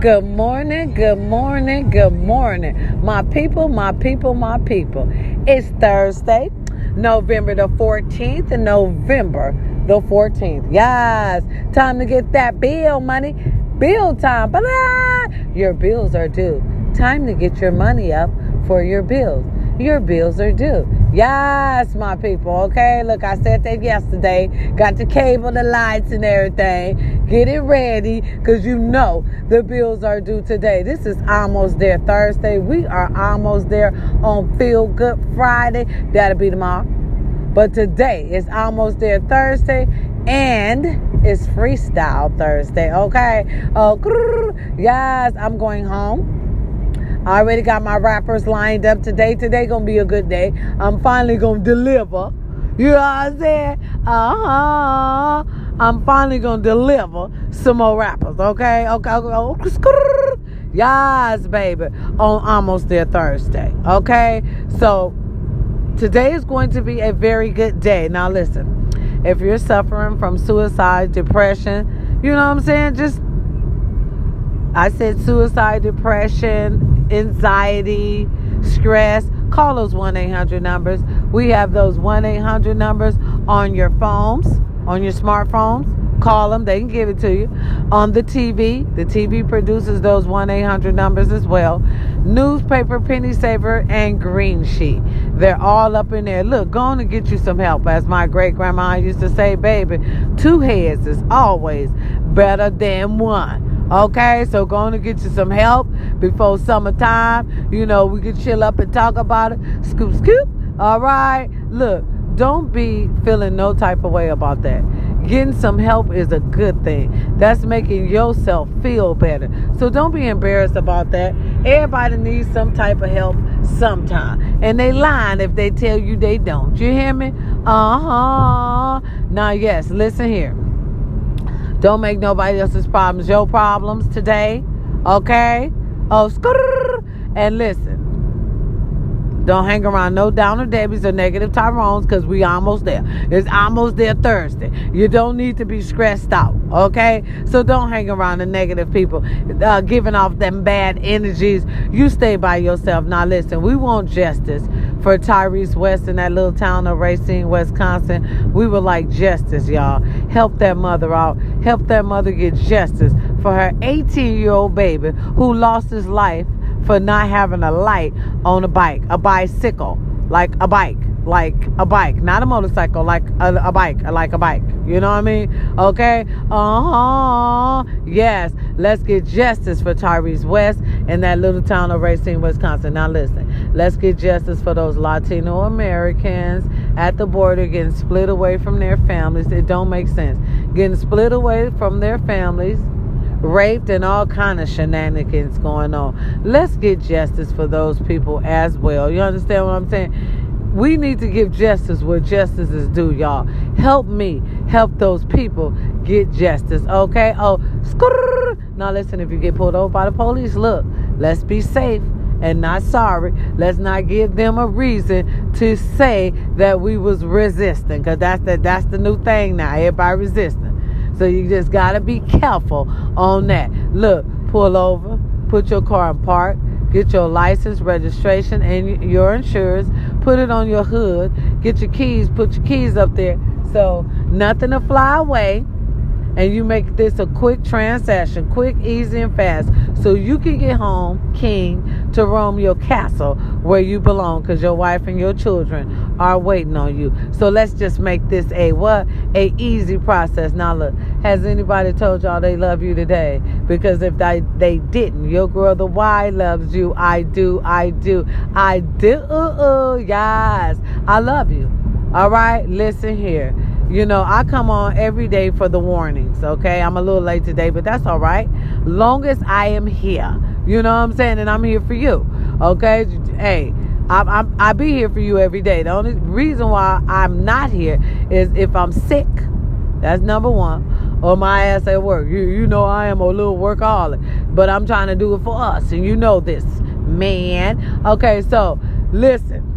Good morning, good morning, good morning. My people, my people, my people. It's Thursday, November the 14th, and November the 14th. Yes, time to get that bill money. Bill time. Blah, Your bills are due. Time to get your money up for your bills. Your bills are due. Yes, my people. Okay, look, I said that yesterday. Got the cable, the lights, and everything. Get it ready because you know the bills are due today. This is almost there Thursday. We are almost there on Feel Good Friday. That'll be tomorrow. But today is almost there Thursday and it's freestyle Thursday. Okay. Oh, yes, I'm going home. I already got my rappers lined up today. Today gonna be a good day. I'm finally gonna deliver. You know what I'm saying? Uh huh. I'm finally gonna deliver some more rappers. Okay. Okay. okay. Yes, baby. On almost there Thursday. Okay. So today is going to be a very good day. Now listen. If you're suffering from suicide, depression, you know what I'm saying? Just I said suicide, depression, anxiety, stress, call those 1 800 numbers. We have those 1 800 numbers on your phones, on your smartphones. Call them, they can give it to you. On the TV, the TV produces those 1 800 numbers as well. Newspaper, Penny Saver, and Green Sheet. They're all up in there. Look, going to get you some help. As my great grandma used to say, baby, two heads is always better than one. Okay, so going to get you some help before summertime. You know, we can chill up and talk about it. Scoop, scoop. All right. Look, don't be feeling no type of way about that. Getting some help is a good thing. That's making yourself feel better. So don't be embarrassed about that. Everybody needs some type of help sometime. And they lying if they tell you they don't. You hear me? Uh-huh. Now yes, listen here. Don't make nobody else's problems your problems today. Okay? Oh, skrrr. and listen. Don't hang around no downer Debbie's or negative Tyrones because we almost there. It's almost there Thursday. You don't need to be stressed out, okay? So don't hang around the negative people uh, giving off them bad energies. You stay by yourself. Now listen, we want justice for Tyrese West in that little town of Racine, Wisconsin. We were like justice, y'all. Help that mother out. Help that mother get justice for her 18 year old baby who lost his life for not having a light on a bike, a bicycle, like a bike, like a bike, not a motorcycle, like a, a bike, like a bike. You know what I mean? Okay. Uh huh. Yes. Let's get justice for Tyrese West in that little town of Racine, Wisconsin. Now listen. Let's get justice for those Latino Americans at the border getting split away from their families. It don't make sense. Getting split away from their families raped and all kind of shenanigans going on. Let's get justice for those people as well. You understand what I'm saying? We need to give justice where justice is due, y'all. Help me help those people get justice, okay? Oh, skrrr. now listen, if you get pulled over by the police, look, let's be safe and not sorry. Let's not give them a reason to say that we was resisting, cause that's the that's the new thing now. Everybody resisting. So you just got to be careful on that. Look, pull over, put your car in park, get your license, registration, and your insurance. Put it on your hood. Get your keys, put your keys up there. So nothing to fly away and you make this a quick transaction, quick, easy, and fast, so you can get home, king, to roam your castle where you belong, because your wife and your children are waiting on you. So let's just make this a what? A easy process. Now look, has anybody told y'all they love you today? Because if they they didn't, your girl the Y loves you. I do, I do, I do. Uh, uh, yes, I love you. All right, listen here. You know, I come on every day for the warnings, okay? I'm a little late today, but that's all right. Long as I am here. You know what I'm saying? And I'm here for you, okay? Hey, I'm, I'm, I be here for you every day. The only reason why I'm not here is if I'm sick. That's number one. Or my ass at work. You, you know I am a little workaholic. But I'm trying to do it for us. And you know this, man. Okay, so listen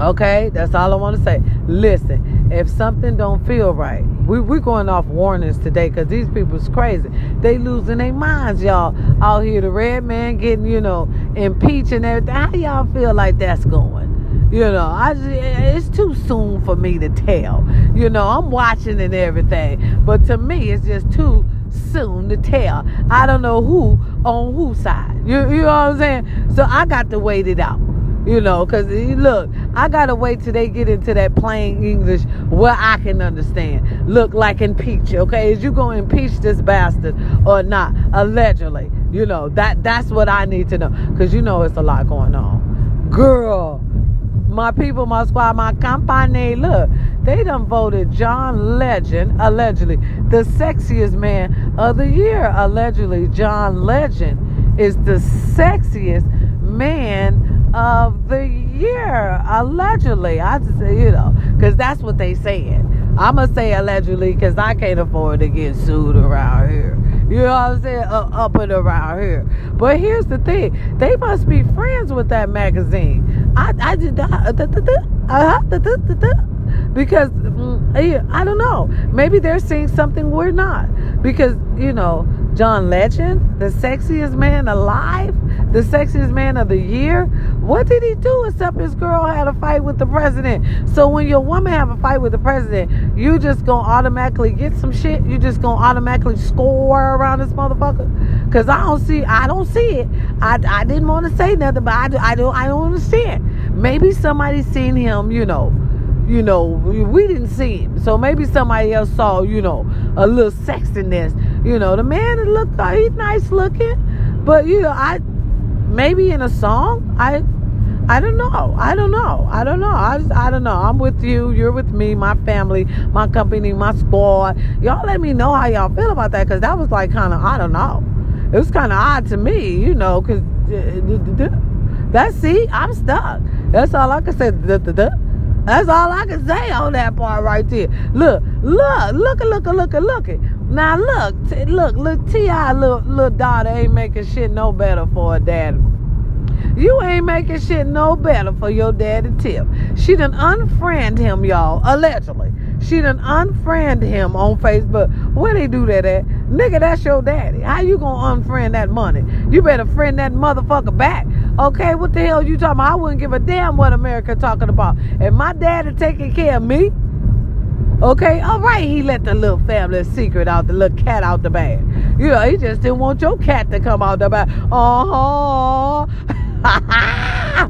Okay, that's all I want to say. Listen, if something don't feel right, we we going off warnings today because these people's crazy. They losing their minds, y'all. Out here, the red man getting you know impeached and everything. How y'all feel like that's going? You know, I just, eh, eh, it's too soon for me to tell. You know, I'm watching and everything, but to me, it's just too soon to tell. I don't know who on whose side. You, you know what I'm saying? So I got to wait it out. You know, because eh, look, I got to wait till they get into that plain English where I can understand. Look like impeach, okay? Is you to impeach this bastard or not? Allegedly. You know, that that's what I need to know. Because you know it's a lot going on. Girl, my people, my squad, my company, look, they done voted John Legend, allegedly, the sexiest man of the year. Allegedly, John Legend is the sexiest man of the year. Yeah, allegedly. I just, say you know, because that's what they said. I'm going to say allegedly because I can't afford to get sued around here. You know what I'm saying? Uh, up and around here. But here's the thing they must be friends with that magazine. I, I did uh, because I don't know. Maybe they're seeing something we're not. Because, you know, John Legend, the sexiest man alive, the sexiest man of the year. What did he do except his girl had a fight with the president? So when your woman have a fight with the president, you just gonna automatically get some shit. You just gonna automatically score around this motherfucker. Cause I don't see, I don't see it. I, I didn't want to say nothing, but I, I don't, I don't understand. Maybe somebody seen him, you know you know, we didn't see him. So maybe somebody else saw, you know, a little sexiness. You know, the man looked, uh, he's nice looking. But, you know, I, maybe in a song, I, I don't know. I don't know. I don't know. I just, I don't know. I'm with you. You're with me, my family, my company, my squad. Y'all let me know how y'all feel about that because that was like kind of, I don't know. It was kind of odd to me, you know, because uh, uh, that's, see, I'm stuck. That's all I can say. That's all I can say on that part right there. Look, look, look, look, look, look, look. Now look, t- look, look, T.I. little, little daughter ain't making shit no better for her daddy. You ain't making shit no better for your daddy Tip. She done unfriend him, y'all, allegedly. She done unfriend him on Facebook. Where they do that at? Nigga, that's your daddy. How you gonna unfriend that money? You better friend that motherfucker back. Okay, what the hell you talking about? I wouldn't give a damn what America talking about. If my daddy taking care of me, okay, all right, he let the little family secret out, the little cat out the bag. You know, he just didn't want your cat to come out the bag. Uh-huh.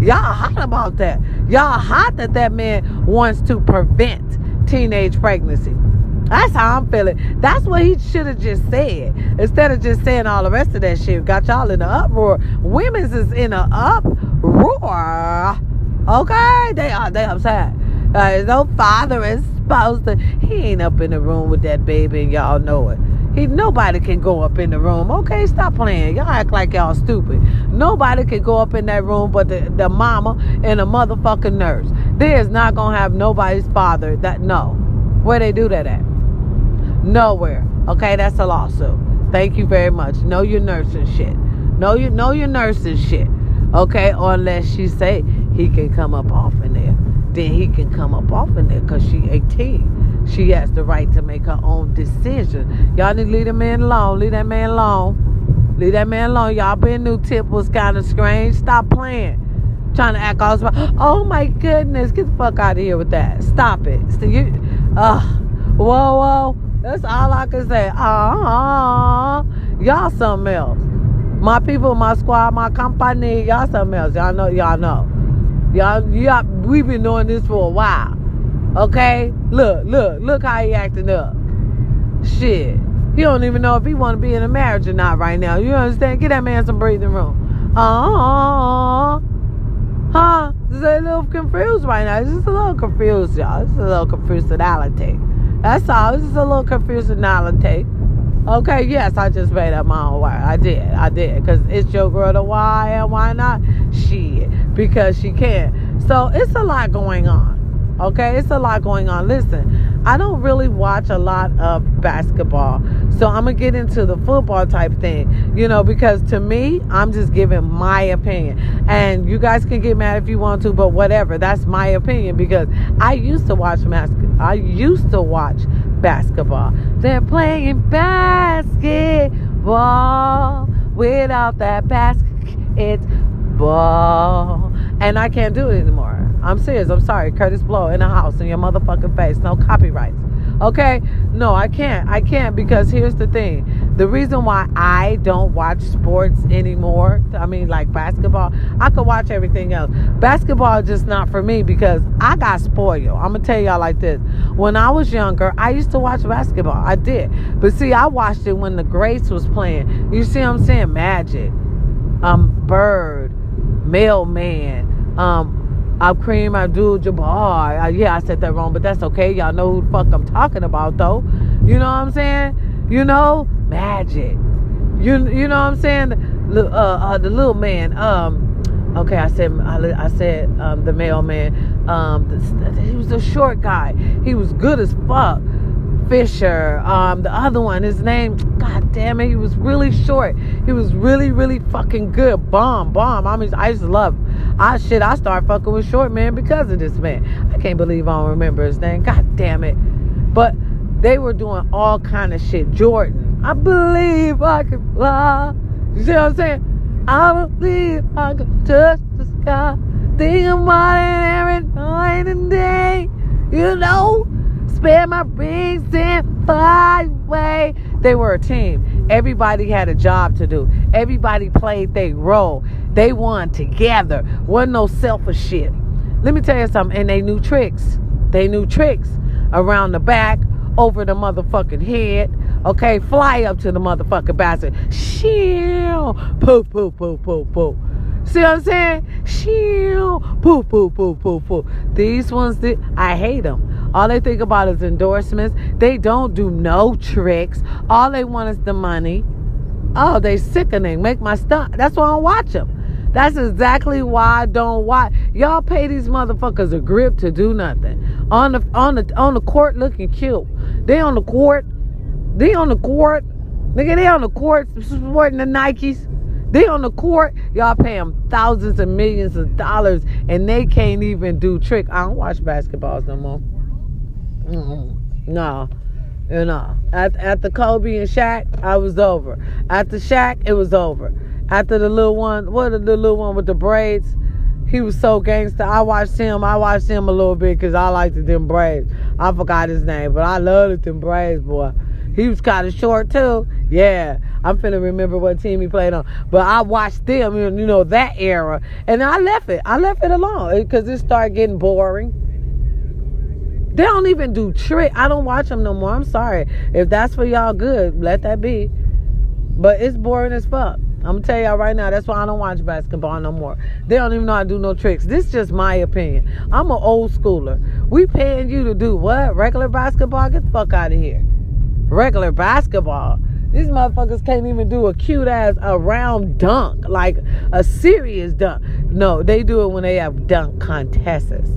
Y'all hot about that. Y'all hot that that man wants to prevent teenage pregnancy. That's how I'm feeling. That's what he should have just said instead of just saying all the rest of that shit. Got y'all in an uproar. Women's is in an uproar. Okay, they are. They upset. Uh, no father is supposed to. He ain't up in the room with that baby, and y'all know it. He nobody can go up in the room. Okay, stop playing. Y'all act like y'all stupid. Nobody can go up in that room but the, the mama and a motherfucking nurse. There is not gonna have nobody's father that no. Where they do that at? Nowhere. Okay, that's a lawsuit. Thank you very much. Know your nursing shit. Know you know your nursing shit. Okay, unless she say he can come up off in there, then he can come up off in there because she 18 she has the right to make her own decision. Y'all need to leave that man alone. Leave that man alone. Leave that man alone. Y'all been new tip was kind of strange. Stop playing. Trying to act all smart. Oh my goodness. Get the fuck out of here with that. Stop it. So you, uh, whoa, whoa. That's all I can say. Uh-huh. Y'all something else. My people, my squad, my company, y'all something else. Y'all know, y'all know. Y'all, y'all, we've been doing this for a while. Okay? Look, look, look how he acting up. Shit. He don't even know if he want to be in a marriage or not right now. You understand? Get that man some breathing room. Uh Huh? Just a little confused right now. It's just a little confused, y'all. It's a little confusionality. That's all. It's just a little confusionality. Okay, yes, I just made up my own word. I did. I did. Because it's your girl to why and why not? Shit. Because she can. So it's a lot going on. Okay, it's a lot going on. Listen, I don't really watch a lot of basketball. So I'm going to get into the football type thing, you know, because to me, I'm just giving my opinion. And you guys can get mad if you want to, but whatever. That's my opinion because I used to watch basketball. I used to watch basketball. They're playing basketball without that basket. It's And I can't do it anymore. I'm serious. I'm sorry. Kurtis Blow in the house in your motherfucking face. No copyrights. Okay? No, I can't. I can't because here's the thing. The reason why I don't watch sports anymore, I mean, like basketball, I could watch everything else. Basketball just not for me because I got spoiled. I'm going to tell y'all like this. When I was younger, I used to watch basketball. I did. But see, I watched it when the Greats was playing. You see what I'm saying? Magic, um, Bird, Mailman, um, Kareem Abdul-Jabbar. Uh, yeah, I said that wrong, but that's okay. Y'all know who the fuck I'm talking about, though. You know what I'm saying? You know, Magic. You you know what I'm saying? The, uh, uh, the little man. Um, okay, I said I, I said um, the mailman. Um, the, he was a short guy. He was good as fuck. Fisher. Um, the other one, his name, god damn it, he was really short. He was really, really fucking good. Bomb, bomb. I mean, I to love. I shit, I started fucking with short man because of this man. I can't believe I don't remember his name. God damn it. But they were doing all kind of shit. Jordan, I believe I can fly. You see what I'm saying? I believe I can touch the sky. Think about it every night and day. You know? spare my rings and fly away. They were a team. Everybody had a job to do. Everybody played their role. They won together. Wasn't no selfish shit. Let me tell you something. And they knew tricks. They knew tricks around the back, over the motherfucking head. Okay, fly up to the motherfucking basket. Shield. Poof, poof, poof, poof, poof. See what I'm saying? Shield. Poof, poof, poof, poof, poof. These ones, that I hate them. All they think about is endorsements. They don't do no tricks. All they want is the money. Oh, they sickening. Make my stuff. That's why I don't watch them. That's exactly why I don't watch. Y'all pay these motherfuckers a grip to do nothing. On the on the on the court looking cute. They on the court. They on the court. Nigga, they on the court supporting the Nikes. They on the court, y'all pay them thousands and millions of dollars, and they can't even do trick. I don't watch basketballs no more. Mm-hmm. No, you know, at at the Kobe and Shaq, I was over. The Shaq, it was over. After the little one, what the little one with the braids? He was so gangster. I watched him. I watched him a little bit because I liked the them braids. I forgot his name, but I loved them braids, boy. He was kind of short too. Yeah, I'm finna remember what team he played on. But I watched them, you know, that era, and I left it. I left it alone because it started getting boring. They don't even do trick. I don't watch them no more. I'm sorry. If that's for y'all, good. Let that be. But it's boring as fuck. I'm gonna tell y'all right now. That's why I don't watch basketball no more. They don't even know how to do no tricks. This is just my opinion. I'm an old schooler. We paying you to do what? Regular basketball? Get the fuck out of here. Regular basketball. These motherfuckers can't even do a cute ass a round dunk, like a serious dunk. No, they do it when they have dunk contests.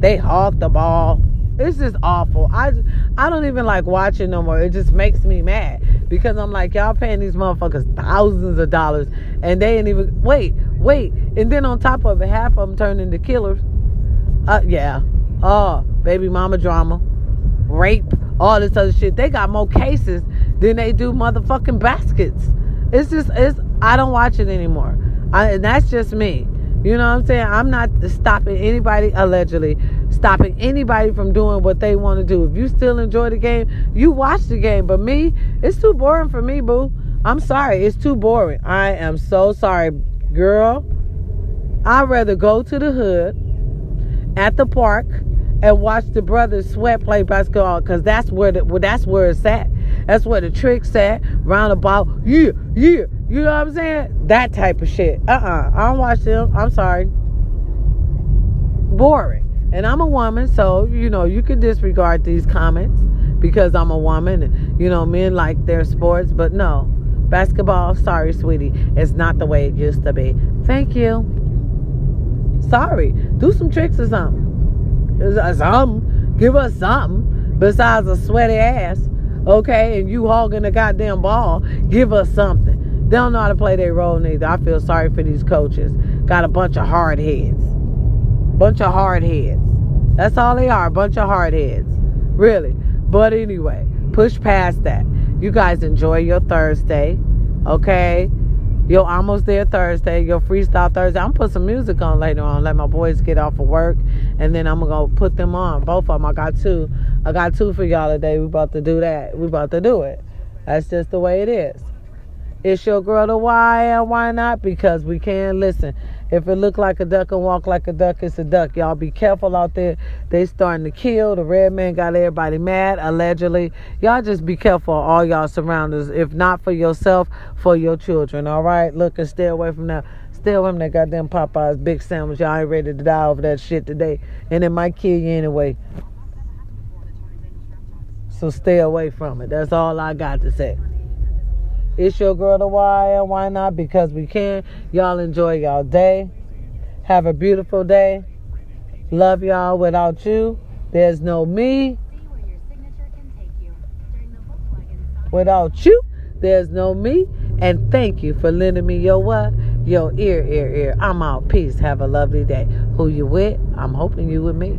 They hawk the ball. It's just awful. I I don't even like watching no more. It just makes me mad because I'm like, y'all paying these motherfuckers thousands of dollars and they ain't even wait, wait. And then on top of it, half of them turn into killers. Uh, yeah. Oh, baby mama drama, rape, all this other shit. They got more cases than they do motherfucking baskets. It's just, it's. I don't watch it anymore. I, and that's just me. You know what I'm saying? I'm not stopping anybody, allegedly, stopping anybody from doing what they want to do. If you still enjoy the game, you watch the game. But me, it's too boring for me, boo. I'm sorry. It's too boring. I am so sorry, girl. I'd rather go to the hood at the park and watch the brothers sweat play basketball because that's where well, that's where it's at. That's where the tricks at. Roundabout, yeah, yeah. You know what I'm saying? That type of shit. Uh-uh. I don't watch them. I'm sorry. Boring. And I'm a woman, so you know you can disregard these comments because I'm a woman. You know, men like their sports, but no, basketball. Sorry, sweetie, it's not the way it used to be. Thank you. Sorry. Do some tricks or something. Some Give us something besides a sweaty ass. Okay, and you hogging the goddamn ball. Give us something. They don't know how to play their role neither. I feel sorry for these coaches. Got a bunch of hard heads. Bunch of hard heads. That's all they are, a bunch of hard heads. Really. But anyway, push past that. You guys enjoy your Thursday. Okay? Yo, almost there Thursday, your freestyle Thursday. I'm gonna put some music on later on. Let my boys get off of work, and then I'm gonna put them on. Both of them. I got two. I got two for y'all today. We about to do that. We about to do it. That's just the way it is. It's your girl the why and why not? Because we can listen. If it look like a duck and walk like a duck, it's a duck. Y'all be careful out there. They starting to kill. The red man got everybody mad, allegedly. Y'all just be careful, all y'all surroundings. If not for yourself, for your children. All right? Look and stay away from that. Stay away from that goddamn Popeyes big sandwich. Y'all ain't ready to die over that shit today. And it might kill you anyway. So stay away from it. That's all I got to say. It's your girl, the why and why not? Because we can. Y'all enjoy y'all day. Have a beautiful day. Love y'all. Without you, there's no me. Without you, there's no me. And thank you for lending me your what? Your ear, ear, ear. I'm out. Peace. Have a lovely day. Who you with? I'm hoping you with me.